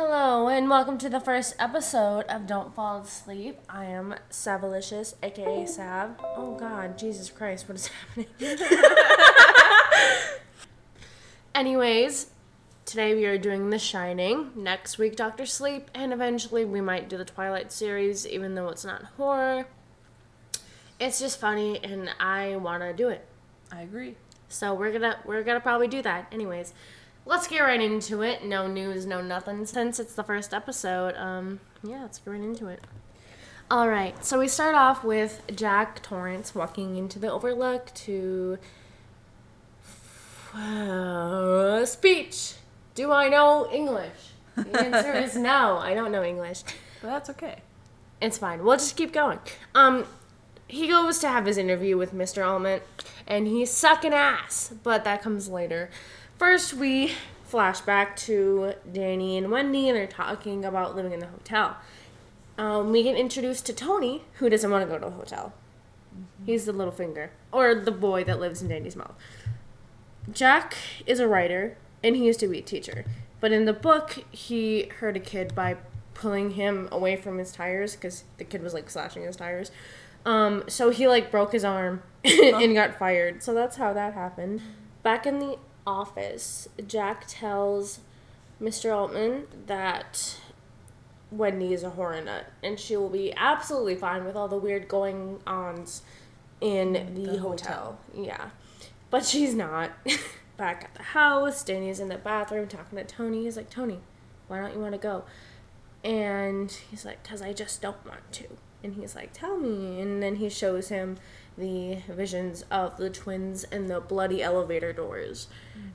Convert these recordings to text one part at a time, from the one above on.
Hello and welcome to the first episode of Don't Fall Asleep. I am Savalicious, aka Sav. Oh god, Jesus Christ, what is happening? Anyways, today we are doing The Shining. Next week, Doctor Sleep, and eventually we might do the Twilight series, even though it's not horror. It's just funny, and I want to do it. I agree. So we're gonna we're gonna probably do that. Anyways, let's get right into it. No news, no nothing. Since it's the first episode, um, yeah, let's get right into it. All right, so we start off with Jack Torrance walking into the Overlook to uh, speech. Do I know English? The answer is no. I don't know English. But that's okay. It's fine. We'll just keep going. Um, he goes to have his interview with Mr. Ullman, and he's sucking ass, but that comes later. First, we flash back to Danny and Wendy, and they're talking about living in the hotel. Um, we get introduced to Tony, who doesn't want to go to the hotel. He's the little finger, or the boy that lives in Danny's mouth. Jack is a writer, and he used to be a teacher. But in the book, he hurt a kid by pulling him away from his tires because the kid was like slashing his tires. Um, so he like broke his arm and got fired. So that's how that happened. Back in the office, Jack tells Mr. Ullman that Wendy is a horror nut and she will be absolutely fine with all the weird going ons in mm, the, The hotel. Yeah. But she's not. Back at the house, Danny's in the bathroom talking to Tony. He's like, Tony, why don't you want to go? And he's like, because I just don't want to. And he's like, tell me. And then he shows him the visions of the twins and the bloody elevator doors.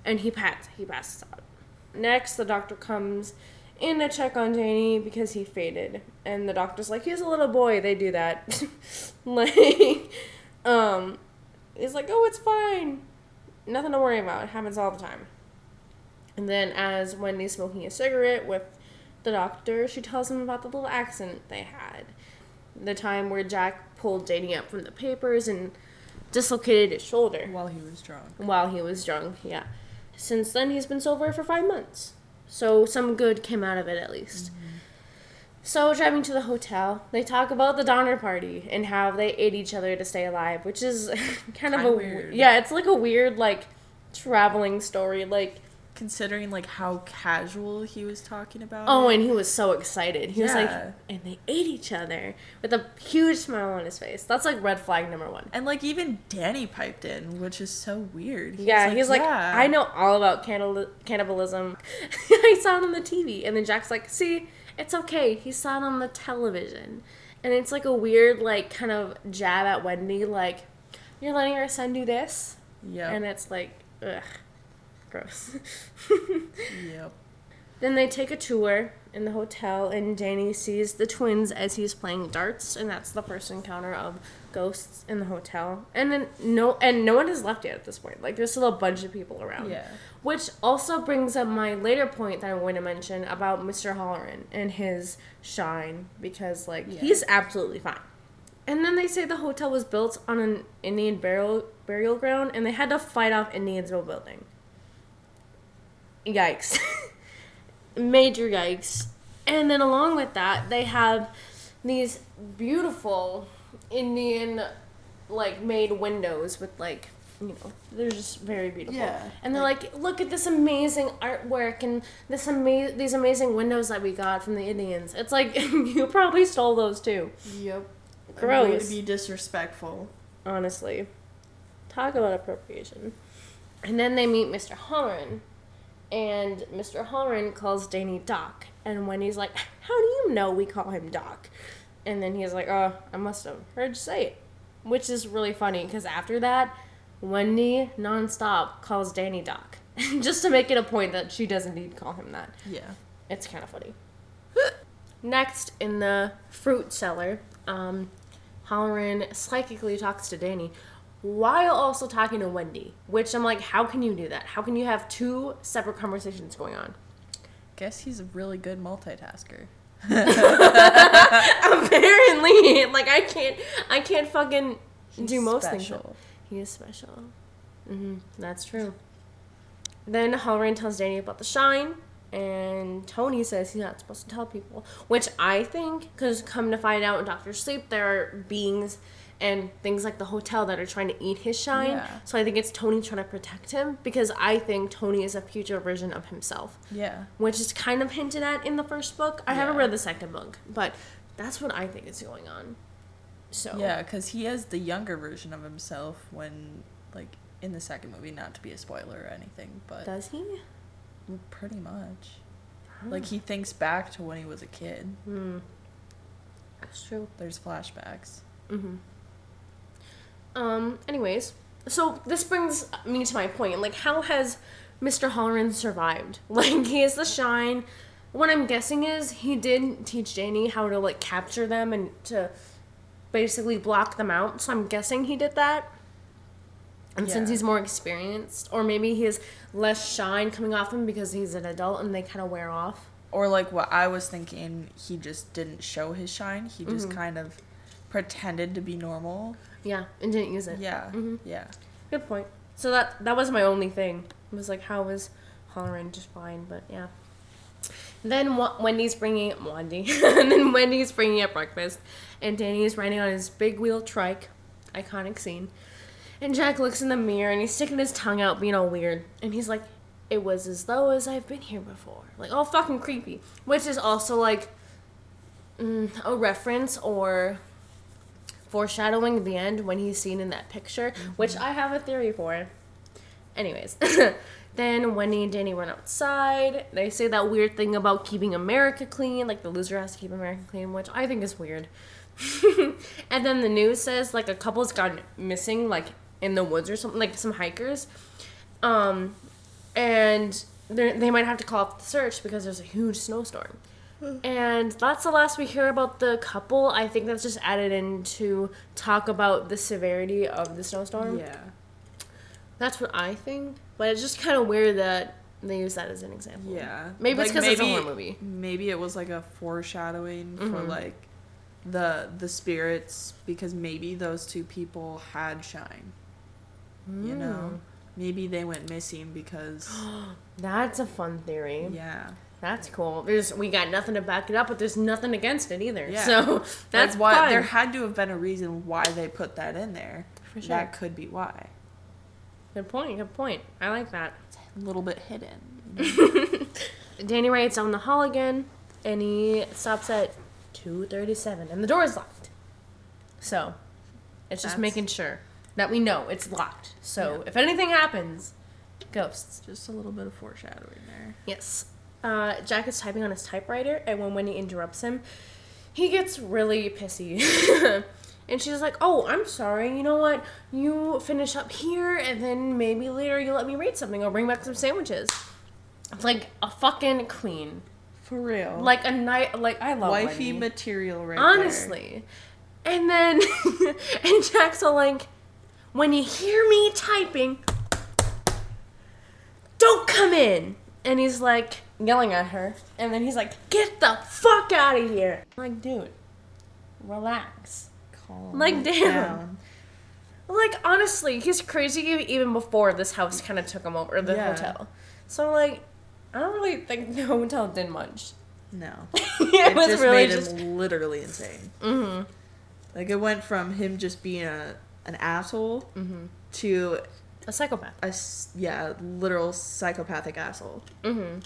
And he pats, he passes out. Next, the doctor comes in to check on Danny because he faded. And the doctor's like, he's a little boy. They do that. like, um, he's like, oh, it's fine. Nothing to worry about. It happens all the time. And then, as Wendy's smoking a cigarette with the doctor, she tells him about the little accident they had. The time where Jack pulled Danny up from the papers and dislocated his shoulder While he was drunk. while he was drunk, yeah. Since then, he's been sober for five months. So, some good came out of it at least. Mm-hmm. So, driving to the hotel, they talk about the Donner Party and how they ate each other to stay alive, which is kind Kinda a weird. yeah, it's like a weird like traveling story. Like, Considering like how casual he was talking about. oh, it. and he was so excited. He was like, and they ate each other with a huge smile on his face. That's like red flag number one. and like even Danny piped in, which is so weird. Yeah, he's like, "Yeah." I know all about cannibal- cannibalism. I saw it on the TV. And then Jack's like, see, it's okay. He saw it on the television. And it's like a weird, like, kind of jab at Wendy, like, you're letting our son do this? Yep. And it's like, ugh, gross. yep. Then they take a tour in the hotel, and Danny sees the twins as he's playing darts, and that's the first encounter of ghosts in the hotel. And then no, and no one has left yet at this point. Like there's still a bunch of people around. Yeah. Which also brings up my later point that I'm going to mention about Mr. Hallorann and his shine, because like Yeah. he's absolutely fine. And then they say the hotel was built on an Indian burial burial ground, and they had to fight off Indians while building. Yikes. Major yikes. And then along with that, they have these beautiful Indian like made windows with like you know, they're just very beautiful. Yeah, And they're like, look at this amazing artwork and this ama- these amazing windows that we got from the Indians. It's like you probably stole those too. Yep. Gross. To be disrespectful. honestly. Talk about appropriation. And then they meet Mr. Hallorann, and Mr. Hallorann calls Danny Doc. And Wendy's like, How do you know we call him Doc? And then he's like, Oh, I must have heard you say it. Which is really funny because after that, Wendy nonstop calls Danny Doc. Just to make it a point that she doesn't need to call him that. Yeah. It's kind of funny. Next, in the fruit cellar, um, Hallorann psychically talks to Danny while also talking to Wendy. Which I'm like, how can you do that? How can you have two separate conversations going on? Guess he's a really good multitasker. Apparently, like I can't, I can't fucking do He's most things. He is special. hmm that's true. Then Hallorann tells Danny about the shine, and Tony says he's not supposed to tell people, which I think, because come to find out in Doctor Sleep, there are beings and things like the hotel that are trying to eat his shine. Yeah. So I think it's Tony trying to protect him because I think Tony is a future version of himself, Yeah. which is kind of hinted at in the first book. I haven't read the second book, but that's what I think is going on. So Yeah, because he has the younger version of himself when, like, in the second movie, not to be a spoiler or anything, but does he? pretty much. Like, he thinks back to when he was a kid. Hmm. That's true. There's flashbacks. Mm-hmm. Um. Anyways, so this brings me to my point. Like, how has Mr. Hallorann survived? Like, he has the shine. What I'm guessing is he did teach Danny how to like capture them and to basically block them out. So I'm guessing he did that. And since he's more experienced, or maybe he has less shine coming off him because he's an adult and they kind of wear off. Or, like, what I was thinking, he just didn't show his shine. He just Mm-hmm. kind of pretended to be normal. Yeah, and didn't use it. Yeah. Mhm. Yeah. Good point. So that that was my only thing. It was like, how was Hallorann just fine? But yeah. Then Wendy's bringing Wendy, and then Wendy's bringing up breakfast, and Danny is riding on his big wheel trike, iconic scene. And Jack looks in the mirror and he's sticking his tongue out, being all weird, and he's like, "It was as though as I've been here before." Like, all fucking creepy, which is also like mm, a reference or foreshadowing the end when he's seen in that picture, which I have a theory for. Anyways, then Wendy and Danny run outside. They say that weird thing about keeping America clean, like the loser has to keep America clean, which I think is weird. and then the news says like a couple's gone missing, like in the woods or something, like some hikers. Um, and they might have to call off the search because there's a huge snowstorm. And that's the last we hear about the couple. I think that's just added in to talk about the severity of the snowstorm. Yeah. That's what I think. But it's just kind of weird that they use that as an example. Yeah. Maybe it's Like, 'cause it's a horror movie. Maybe it was like a foreshadowing for Mhm. like the the spirits because maybe those two people had shine. You know? Mm. Maybe they went missing because That's a fun theory. yeah. That's cool. There's we got nothing to back it up, but there's nothing against it either. Yeah. So that's That's why fun. there had to have been a reason why they put that in there. For sure. That could be why. Good point. Good point. I like that. It's a little bit hidden. Danny rides on the hall again, and he stops at two thirty-seven, and the door is locked. So, it's just That's- making sure that we know it's locked. So Yeah. if anything happens, ghosts. Just a little bit of foreshadowing there. Yes. Uh, Jack is typing on his typewriter, and when Wendy interrupts him, he gets really pissy. and she's like, Oh, I'm sorry. You know what? You finish up here, and then maybe later you let me read something or bring back some sandwiches. It's like a fucking queen. For real. Like a night. Like, I love wifey Wendy. material right there. Honestly. And then, and Jack's all like, When you hear me typing, don't come in. And he's like yelling at her. And then he's like, Get the fuck out of here. I'm like, dude, relax. Calm Like, damn. down. Like, honestly, he's crazy even before this house kind of took him over, the Yeah. hotel. So, like, I don't really think the hotel did much. No. it it was just really made just. him literally insane. Mm Like it went from him just being a an asshole hmm. Mm hmm. to A psychopath. A yeah literal psychopathic asshole. Mm-hmm.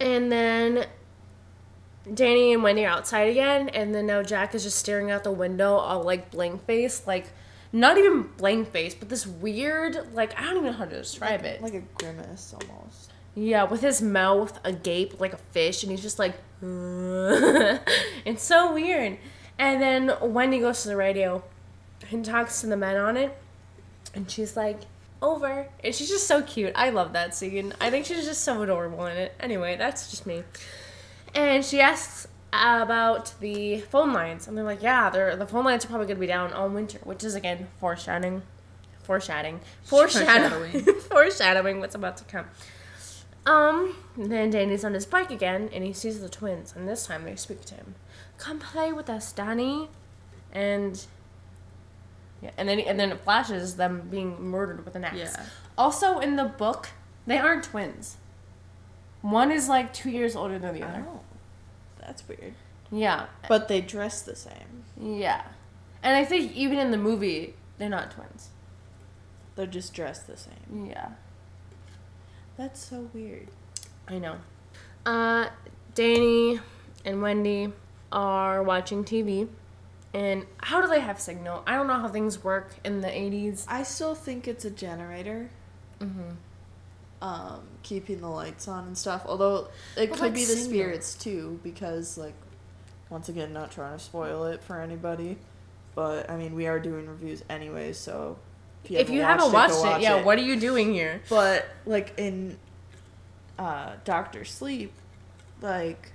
And then Danny and Wendy are outside again, and then now Jack is just staring out the window, all like blank face, like not even blank face, but this weird, like I don't even know how to describe it. Like a grimace almost. yeah, with his mouth agape like a fish, and he's just like, it's so weird. And then Wendy goes to the radio and talks to the men on it, and she's like, over. And she's just so cute. I love that scene. I think she's just so adorable in it. Anyway, that's just me. And she asks about the phone lines, and they're like, yeah, they're, the phone lines are probably going to be down all winter, which is, again, foreshadowing. Foreshadowing. Foreshadowing. Foreshadowing. Foreshadowing what's about to come. Um, then Danny's on his bike again, and he sees the twins, and this time they speak to him. Come play with us, Danny. And yeah, and then and then it flashes them being murdered with an axe. Yeah. Also in the book, they aren't twins. One is like two years older than the other. Oh, that's weird. Yeah, But they dress the same. yeah, and I think even in the movie they're not twins. They're just dressed the same. Yeah, That's so weird. I know. Uh, Danny and Wendy are watching TV, and how do they have signal? I don't know how things work in the eighties. I still think it's a generator. Mm-hmm. um, keeping the lights on and stuff. Although it could be the spirits too, because like, once again, not trying to spoil it for anybody, but I mean we are doing reviews anyway, so If you haven't haven't watched go it, watch yeah, what are you doing here? But like in uh, Doctor Sleep, like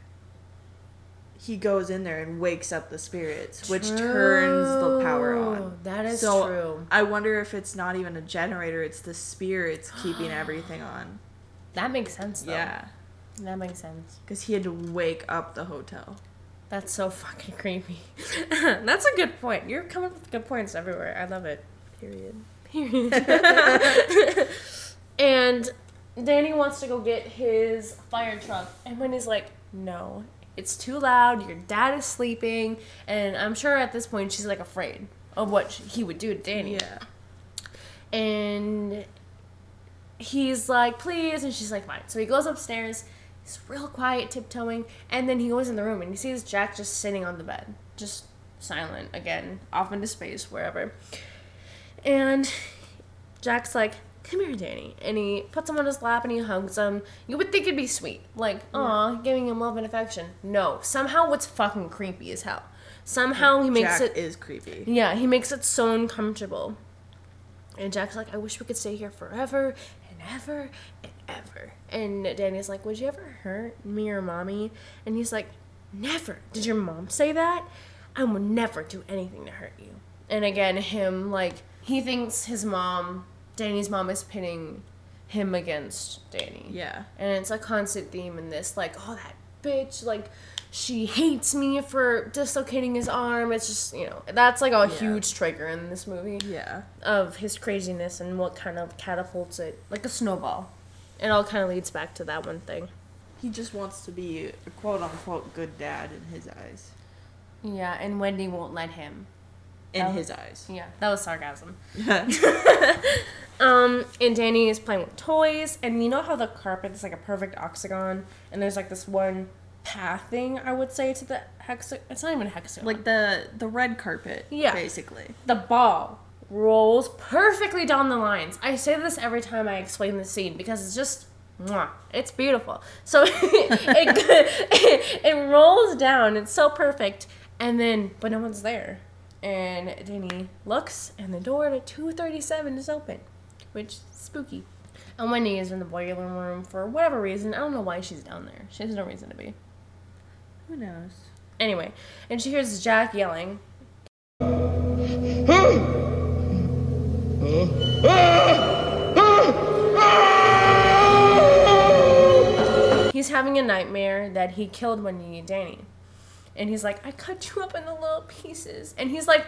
he goes in there and wakes up the spirits, which turns the power on. True. That is So, true. I wonder if it's not even a generator; it's the spirits keeping everything on. That makes sense. Though. Yeah. that makes sense. Because he had to wake up the hotel. That's so fucking creepy. That's a good point. You're coming up with good points everywhere. I love it. Period. Period. and Danny wants to go get his fire truck, and Wendy's like, "No, it's too loud. Your dad is sleeping." And I'm sure at this point she's like afraid of what he would do to Danny. Yeah. And he's like, please. And she's like, fine. So he goes upstairs. He's real quiet, tiptoeing. And then he goes in the room and he sees Jack just sitting on the bed, just silent again, off into space, wherever. And Jack's like, come here, Danny. And he puts him on his lap and he hugs him. You would think it'd be sweet. Like, aw, giving him love and affection. No. Somehow what's fucking creepy as hell. Somehow he makes Jack it. is creepy. Yeah, he makes it so uncomfortable. And Jack's like, I wish we could stay here forever and ever and ever. And Danny's like, Would you ever hurt me or mommy? And he's like, Never. Did your mom say that? I will never do anything to hurt you. And again, him, like, he thinks his mom, Danny's mom, is pitting him against Danny. Yeah. And it's a constant theme in this, like, oh, that bitch, like, she hates me for dislocating his arm. It's just, you know, that's like a Yeah. huge trigger in this movie Yeah. of his craziness and what kind of catapults it, like a snowball. It all kind of leads back to that one thing. He just wants to be a quote unquote good dad in his eyes. Yeah, and Wendy won't let him. In Oh. his eyes. Yeah, that was sarcasm. Um, and Danny is playing with toys, and you know how the carpet is like a perfect octagon, and there's like this one path thing, I would say, to the hexagon. It's not even a hexagon. like the the red carpet. Yeah. Basically. the ball rolls perfectly down the lines. I say this every time I explain the scene because it's just, mwah, it's beautiful. So it, it, it rolls down. It's so perfect, and then but no one's there, and Danny looks, and the door to two thirty seven is open, which is spooky. And Wendy is in the boiler room for whatever reason. I don't know why she's down there. She has no reason to be. Who knows? Anyway, and she hears Jack yelling, He's having a nightmare that he killed Wendy and Danny. And he's like, I cut you up into little pieces. And he's like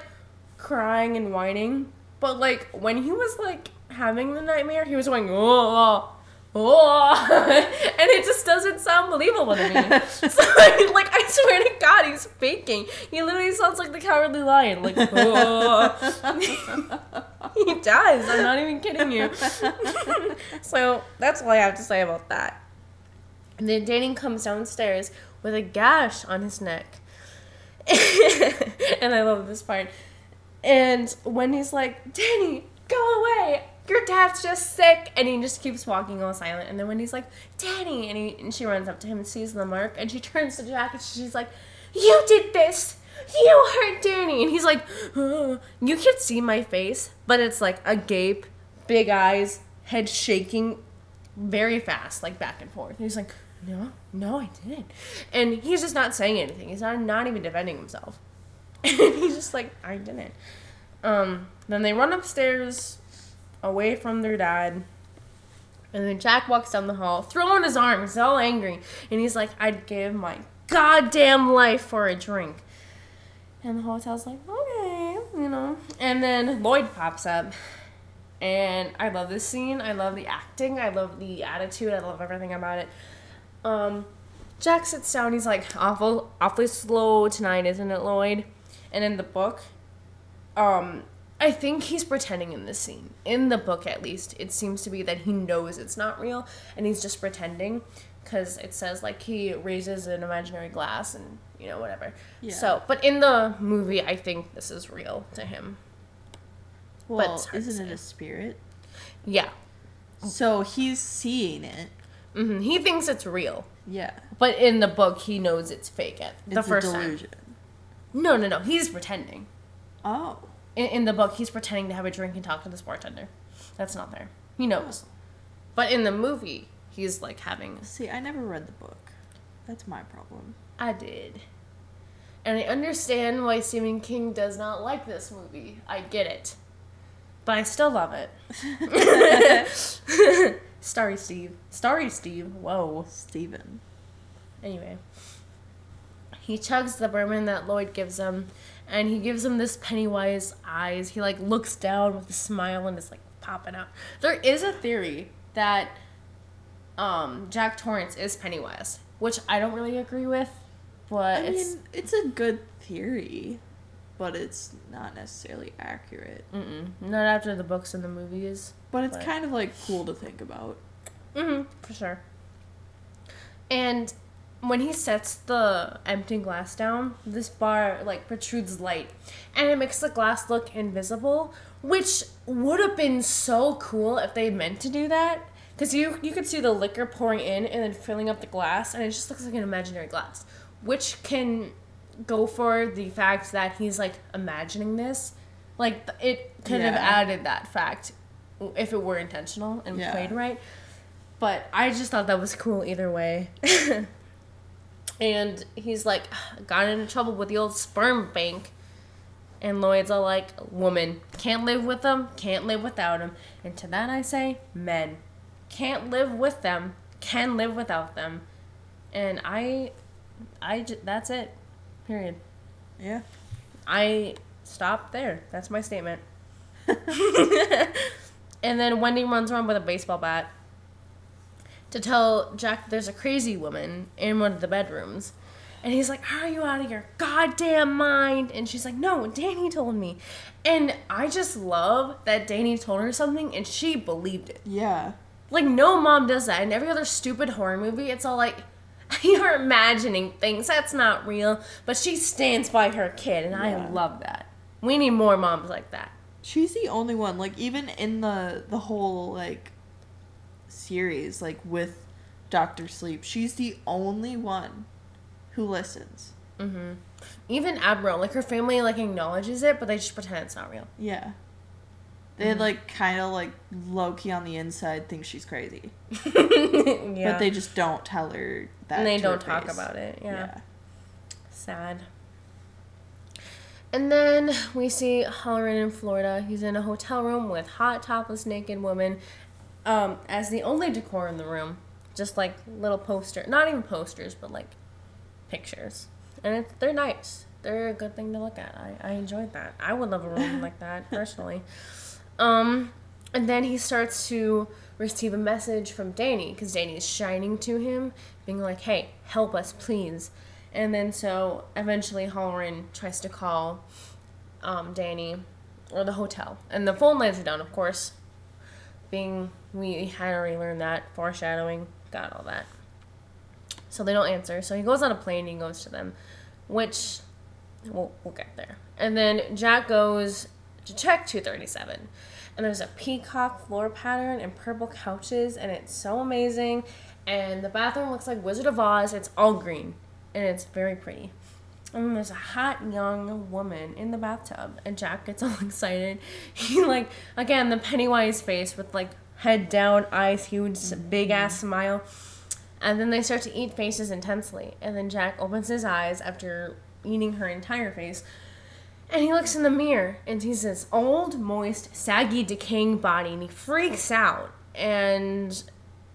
crying and whining. But like when he was like having the nightmare, he was going, oh, oh. and it just doesn't sound believable to me. so like, I swear to God, he's faking. He literally sounds like the cowardly lion. Like, oh. he does. I'm not even kidding you. so that's all I have to say about that. And then Danny comes downstairs with a gash on his neck. and I love this part. And Wendy's like, Danny, go away. Your dad's just sick. And he just keeps walking all silent. And then Wendy's like, Danny. And, he, and she runs up to him and sees the mark. And she turns to Jack and she's like, You did this. You hurt Danny. And he's like, "Uh." You can see my face, but it's like a gape, big eyes, head shaking very fast, like back and forth. And he's like, No, no, I didn't. And he's just not saying anything. He's not not even defending himself. And he's just like, I didn't. Um, then they run upstairs away from their dad. And then Jack walks down the hall, throwing his arms, all angry. And he's like, I'd give my goddamn life for a drink. And the hotel's like, okay, you know. And then Lloyd pops up. And I love this scene. I love the acting. I love the attitude. I love everything about it. Um, Jack sits down. He's like, awful, awfully slow tonight, isn't it, Lloyd? And in the book, um, I think he's pretending in this scene. In the book, at least, it seems to be that he knows it's not real and he's just pretending because it says like he raises an imaginary glass and you know whatever. Yeah. So, but in the movie, I think this is real to him. Well, isn't it a spirit? Yeah. So he's seeing it. Hmm He thinks it's real, Yeah. but in the book, he knows it's fake. At the It's first a time. delusion. No, no, no. He's pretending. Oh. In, in the book, he's pretending to have a drink and talk to this bartender. That's not there. He knows. But in the movie, he's like having. See, I never read the book. That's my problem. I did. And I understand why Stephen King does not like this movie. I get it. But I still love it. Starry Steve. Starry Steve. Whoa. Steven. Anyway, he chugs the bourbon that Lloyd gives him, and he gives him this Pennywise eyes. He like looks down with a smile and is like popping out. There is a theory that um, Jack Torrance is Pennywise, which I don't really agree with, but I it's mean, it's a good theory, but it's not necessarily accurate. mm-mm, not after the books and the movies. But it's But- kind of like cool to think about. Mm-hmm, for sure. And when he sets the empty glass down, this bar like protrudes light, and it makes the glass look invisible, which would have been so cool if they meant to do that. Because you you could see the liquor pouring in and then filling up the glass, and it just looks like an imaginary glass, which can go for the fact that he's like imagining this. Like it could have added that fact if it were intentional and Yeah. played right. But I just thought that was cool either way. and he's like, got into trouble with the old sperm bank. And Lloyd's all like, woman, can't live with them, can't live without them. And to that I say, men, can't live with them, can live without them. And I, I, that's it. Period. Yeah. I stop there. That's my statement. and then Wendy runs around with a baseball bat to tell Jack there's a crazy woman in one of the bedrooms. And he's like, Are you out of your goddamn mind? And she's like, No, Danny told me. And I just love that Danny told her something and she believed it. Yeah. Like, no mom does that. In every other stupid horror movie, it's all like, you're imagining things. That's not real. But she stands by her kid, and I love that. We need more moms like that. She's the only one. Like even in the the whole like series, like with Doctor Sleep, she's the only one who listens. Mm hmm Even Admiral, like her family, like acknowledges it, but they just pretend it's not real. Yeah. They like kind of like low key on the inside think she's crazy, yeah. but they just don't tell her that. and they don't talk face. about it. Yeah. yeah. Sad. And then we see Hallorann in Florida. He's in a hotel room with hot, topless, naked woman um, as the only decor in the room. Just like little poster, not even posters, but like pictures. And it's, they're nice. They're a good thing to look at. I, I enjoyed that. I would love a room like that personally. Um, and then he starts to receive a message from Danny because Danny's shining to him, being like, "Hey, help us, please." And then so eventually Hallorann tries to call um, Danny or the hotel, and the phone lines are down, of course. Being we had already learned that foreshadowing, got all that. So they don't answer. So he goes on a plane and he goes to them, which we'll, we'll get there. And then Jack goes to check 237. And there's a peacock floor pattern and purple couches, and it's so amazing. And the bathroom looks like Wizard of Oz. It's all green, and it's very pretty. And then there's a hot young woman in the bathtub, and Jack gets all excited. He like again the Pennywise face with like head down, eyes huge, big ass mm-hmm. smile. And then they start to eat faces intensely. And then Jack opens his eyes after eating her entire face. And he looks in the mirror and sees this old, moist, saggy, decaying body. And he freaks out. And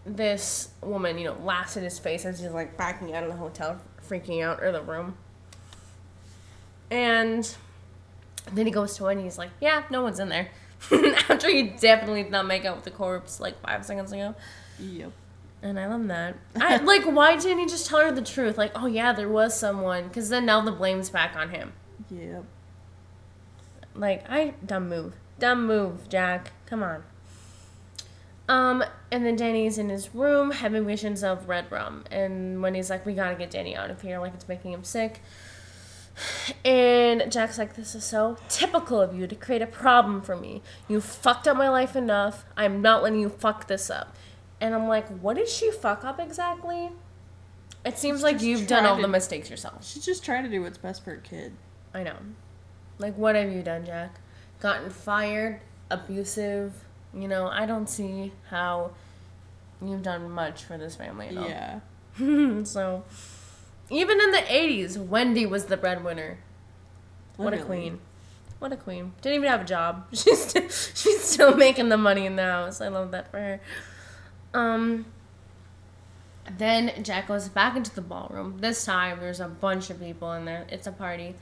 this woman, you know, laughs in his face as he's like backing out of the hotel, freaking out, or the room. And then he goes to it and he's like, yeah, no one's in there. After he definitely did not make out with the corpse like five seconds ago. Yep. And I love that. I, like, why didn't he just tell her the truth? Like, oh yeah, there was someone. Because then now the blame's back on him. Yep. Like, I dumb move, dumb move, Jack. Come on. Um, and then Danny's in his room having visions of red rum, and when he's like, "We gotta get Danny out of here," like it's making him sick. And Jack's like, "This is so typical of you to create a problem for me. You fucked up my life enough. I'm not letting you fuck this up." And I'm like, "What did she fuck up exactly?" It seems She's like you've done all to- the mistakes yourself. She's just trying to do what's best for her kid. I know. Like, what have you done, Jack? Gotten fired, abusive. You know, I don't see how you've done much for this family at all. Yeah. so, even in the 80s, Wendy was the breadwinner. What a queen. What a queen. Didn't even have a job. She's still, she's still making the money in the house. I love that for her. Um, then Jack goes back into the ballroom. This time, there's a bunch of people in there. It's a party.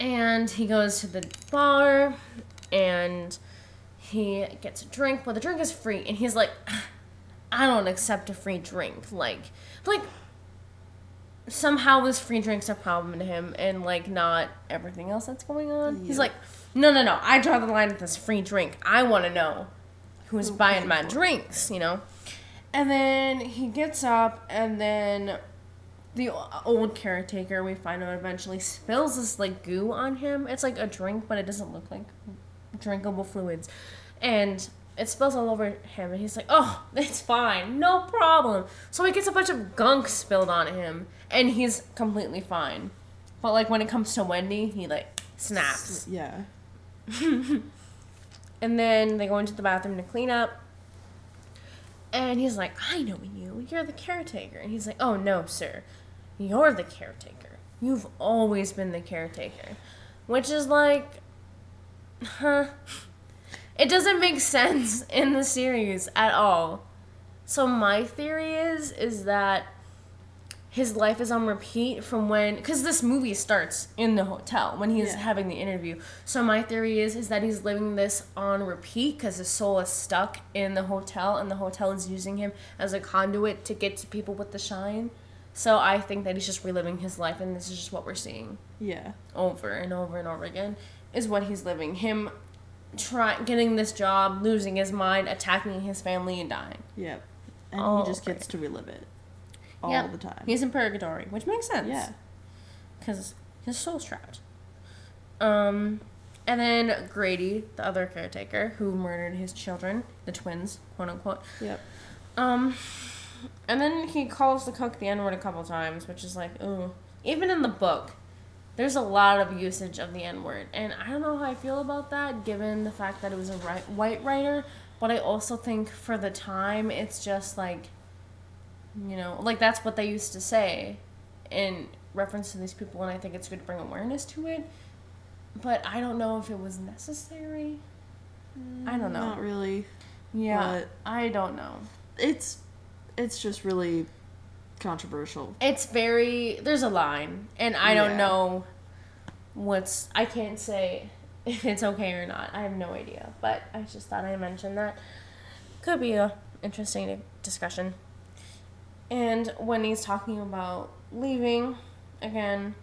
And he goes to the bar and he gets a drink. Well, the drink is free. And he's like, I don't accept a free drink. Like, like, somehow this free drink's a problem to him and, like, not everything else that's going on. He's like, no, no, no. I draw the line at this free drink. I want to know who's Who buying my drinks, you know? And then he gets up, and then the old caretaker, we find out eventually, spills this like goo on him. It's like a drink, but it doesn't look like drinkable fluids. And it spills all over him, and he's like, oh, it's fine, no problem. So he gets a bunch of gunk spilled on him, and he's completely fine. But like when it comes to Wendy, he like snaps. Yeah. And then they go into the bathroom to clean up. And he's like, I know you. You're the caretaker. And he's like, Oh, no, sir. You're the caretaker. You've always been the caretaker. Which is like, huh? It doesn't make sense in the series at all. So my theory is is that his life is on repeat from when because this movie starts in the hotel when he's Yeah. having the interview so my theory is is that he's living this on repeat because his soul is stuck in the hotel and the hotel is using him as a conduit to get to people with the shine so i think that he's just reliving his life and this is just what we're seeing Yeah. over and over and over again is what he's living him try getting this job losing his mind attacking his family and dying Yep. And Oh, he just gets to relive it all Yep. the time. he's in purgatory which makes sense yeah. because his soul's trapped. Um, and then Grady, the other caretaker who murdered his children, the twins, quote unquote. Yep. Um, and then he calls the cook the N word a couple times, which is like, ooh. Even in the book, there's a lot of usage of the N word, and I don't know how I feel about that, given the fact that it was a white writer. But I also think for the time, it's just like, you know, like that's what they used to say in reference to these people, and I think it's good to bring awareness to it. But I don't know if it was necessary. I don't mm, know. Not really. Yeah, But- I don't know. It's it's just really controversial. It's very there's a line, and I don't know what's I can't say if it's okay or not. I have no idea, but I just thought I'd mention that. Could be a interesting discussion. And when he's talking about leaving again,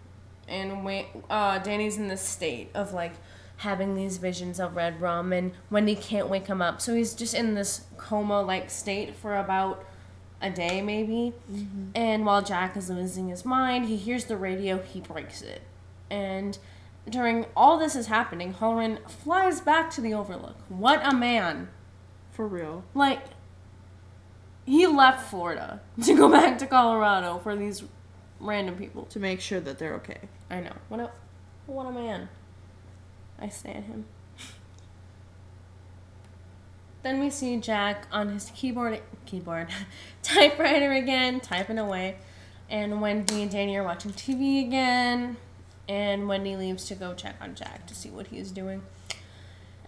and wait, uh, Danny's in this state of like having these visions of red rum, and Wendy can't wake him up, so he's just in this coma-like state for about a day maybe. Mm-hmm. And while Jack is losing his mind, he hears the radio, he breaks it. And during all this is happening, Hallorann flies back to the Overlook. What a man. For real. Like, he left Florida to go back to Colorado for these random people. To make sure that they're okay. I know. What a, what a man. I stand him. Then we see Jack on his keyboard, keyboard, typewriter again, typing away. And Wendy and Danny are watching TV again. And Wendy leaves to go check on Jack to see what he's doing.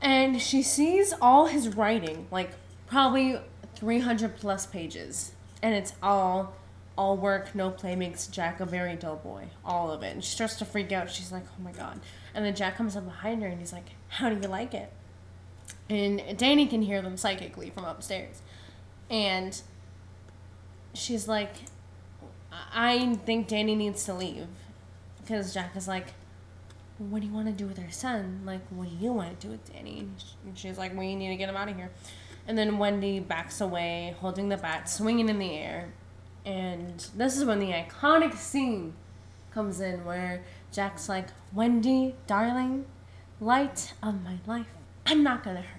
And she sees all his writing, like probably 300 plus pages. And it's all, all work, no play makes Jack a very dull boy. All of it. And she starts to freak out. She's like, oh my god. And then Jack comes up behind her and he's like, how do you like it? And Danny can hear them psychically from upstairs. And she's like, I think Danny needs to leave. Because Jack is like, what do you want to do with our son? Like, what do you want to do with Danny? And she's like, we need to get him out of here. And then Wendy backs away, holding the bat, swinging in the air. And this is when the iconic scene comes in where Jack's like, Wendy, darling, light of my life, I'm not going to hurt.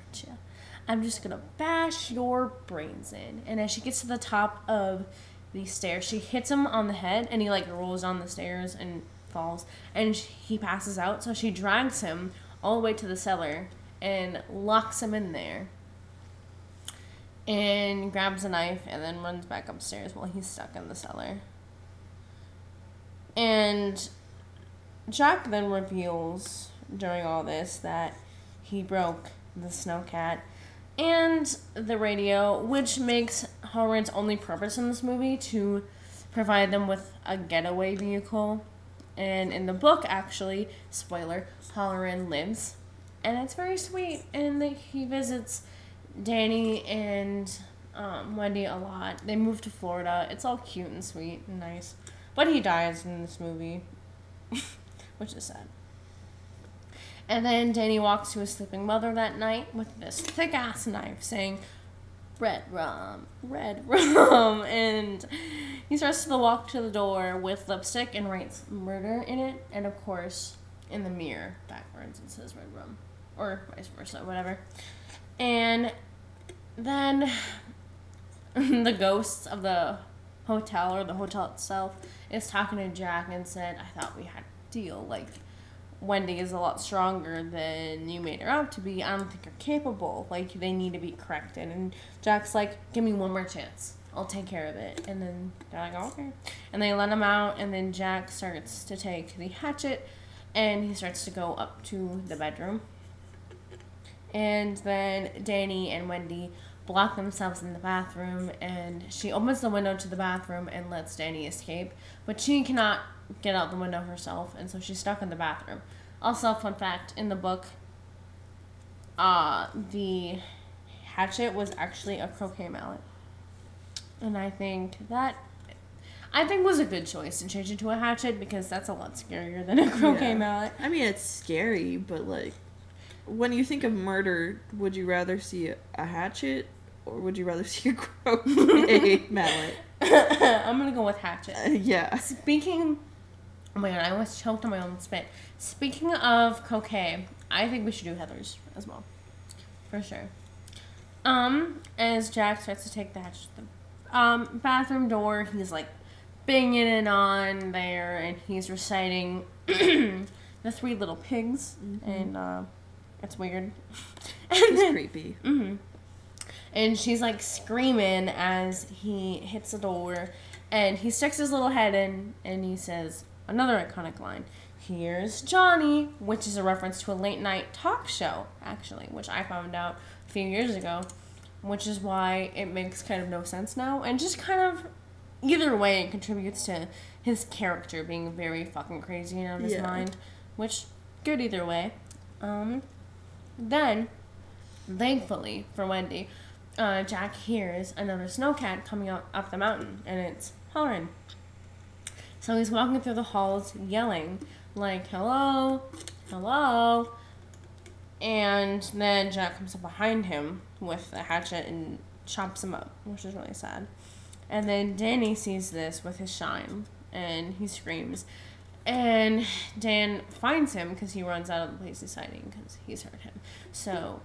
I'm just to bash your brains in. And as she gets to the top of the stairs, she hits him on the head and he like rolls down the stairs and falls. And he passes out. So she drags him all the way to the cellar and locks him in there and grabs a knife and then runs back upstairs while he's stuck in the cellar. And Jack then reveals during all this that he broke the snowcat and the radio, which makes Hallorann's only purpose in this movie to provide them with a getaway vehicle. And in the book, actually, spoiler, Hallorann lives. And it's very sweet. And he visits Danny and um, Wendy a lot. They move to Florida. It's all cute and sweet and nice. But he dies in this movie, which is sad. And then Danny walks to his sleeping mother that night with this thick ass knife saying, Red rum, red rum. And he starts to walk to the door with lipstick and writes murder in it. And of course, in the mirror backwards, it says red rum. Or vice versa, whatever. And then the ghosts of the hotel or the hotel itself is talking to Jack and said, I thought we had a deal. Like, Wendy is a lot stronger than you made her out to be. I don't think you're capable. Like, they need to be corrected. And Jack's like, give me one more chance. I'll take care of it. And then they're like, okay. And they let him out. And then Jack starts to take the hatchet and he starts to go up to the bedroom. And then Danny and Wendy block themselves in the bathroom and she opens the window to the bathroom and lets Danny escape. But she cannot get out the window herself and so she's stuck in the bathroom. Also, fun fact in the book, uh, the hatchet was actually a croquet mallet. And I think that I think was a good choice to change it to a hatchet because that's a lot scarier than a croquet yeah. mallet. I mean, it's scary, but like when you think of murder, would you rather see a, hatchet or would you rather see a croquet mallet? I'm gonna go with hatchet. Uh, yeah. Speaking, oh my god, I almost choked on my own spit. Speaking of croquet, I think we should do Heather's as well, for sure. Um, as Jack starts to take the hatchet the um bathroom door, he's like banging it on there, and he's reciting the Three Little Pigs, mm-hmm. and uh, it's weird. and it's then, creepy. Mm-hmm and she's like screaming as he hits the door and he sticks his little head in and he says another iconic line here's johnny which is a reference to a late night talk show actually which i found out a few years ago which is why it makes kind of no sense now and just kind of either way it contributes to his character being very fucking crazy and out of his yeah. mind which good either way um then thankfully for wendy uh, Jack hears another snowcat coming up, up the mountain, and it's Hallorann. So he's walking through the halls yelling, like, hello, hello. And then Jack comes up behind him with a hatchet and chops him up, which is really sad. And then Danny sees this with his shine, and he screams. And Dan finds him because he runs out of the place he's hiding because he's hurt him. So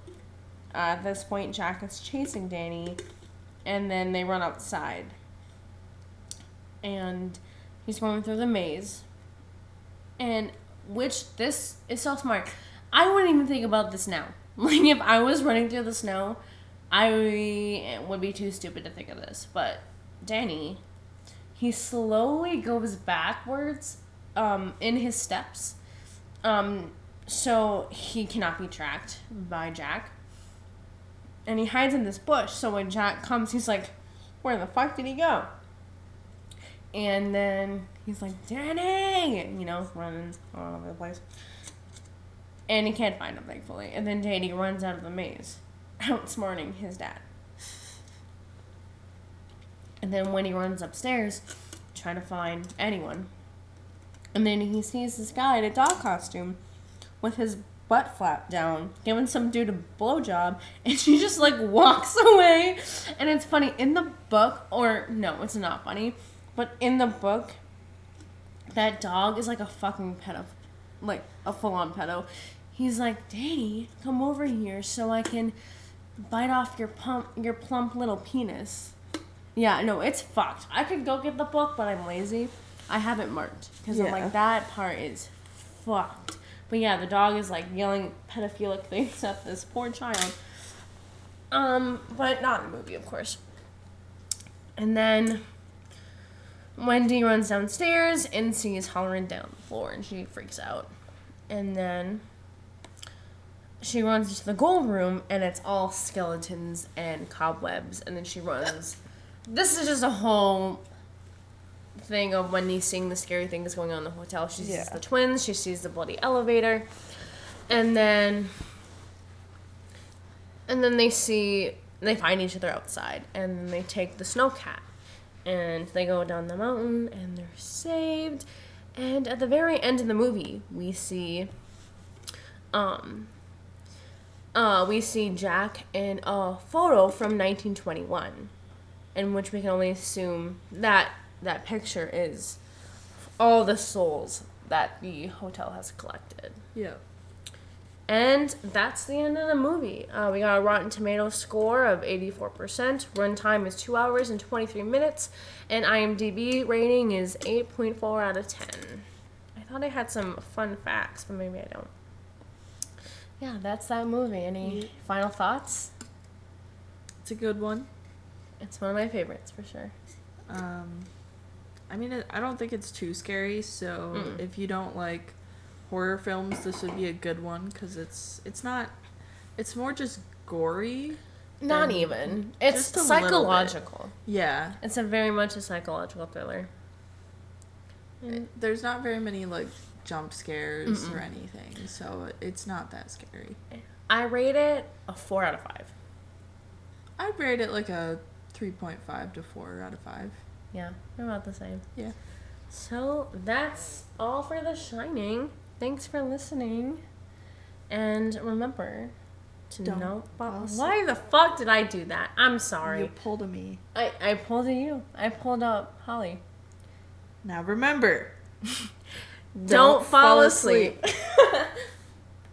at this point, Jack is chasing Danny, and then they run outside. And he's going through the maze. And which this is so smart. I wouldn't even think about this now. Like if I was running through the snow, I would be too stupid to think of this. But Danny, he slowly goes backwards um, in his steps. Um, so he cannot be tracked by Jack and he hides in this bush. So when Jack comes, he's like, "Where the fuck did he go?" And then he's like, "Danny," you know, running all over the place. And he can't find him, thankfully. And then Danny runs out of the maze, outsmarting his dad. And then when he runs upstairs, trying to find anyone, and then he sees this guy in a dog costume with his butt flap down, giving some dude a blowjob, and she just like walks away. And it's funny in the book, or no, it's not funny, but in the book, that dog is like a fucking pedo, like a full on pedo. He's like, Danny, come over here so I can bite off your pump, your plump little penis. Yeah, no, it's fucked. I could go get the book, but I'm lazy. I have it marked because I'm like that part is fucked. But yeah, the dog is like yelling pedophilic things at this poor child. Um, but not in the movie, of course. And then Wendy runs downstairs and sees Hallorann down the floor, and she freaks out. And then she runs into the gold room, and it's all skeletons and cobwebs. And then she runs. This is just a whole thing of Wendy seeing the scary things going on in the hotel. She sees Yeah. the twins, she sees the bloody elevator, and then and then they see they find each other outside, and then they take the snowcat, and they go down the mountain, and they're saved. And at the very end of the movie, we see, um, uh, we see Jack in a photo from 1921, in which we can only assume that that picture is all the souls that the hotel has collected. Yeah. And that's the end of the movie. Uh, we got a Rotten Tomato score of 84%. Runtime is 2 hours and 23 minutes. And IMDb rating is 8.4 out of 10. I thought I had some fun facts, but maybe I don't. Yeah, that's that movie. Any final thoughts? It's a good one. It's one of my favorites for sure. Um, I mean, I don't think it's too scary. So Mm. if you don't like horror films, this would be a good one because it's it's not. It's more just gory. Not even. It's just a little bit. psychological. Yeah. It's a very much a psychological thriller. There's not very many like jump scares or anything, so it's not that scary. I rate it a 4 out of 5. I'd rate it like a 3.5 to 4 out of 5. Yeah, they're about the same. Yeah. So that's all for The Shining. Thanks for listening. And remember to Don't fall. Why the fuck did I do that? I'm sorry. You pulled a me. I, I pulled a you. I pulled up Holly. Now remember. Don't, fall, asleep.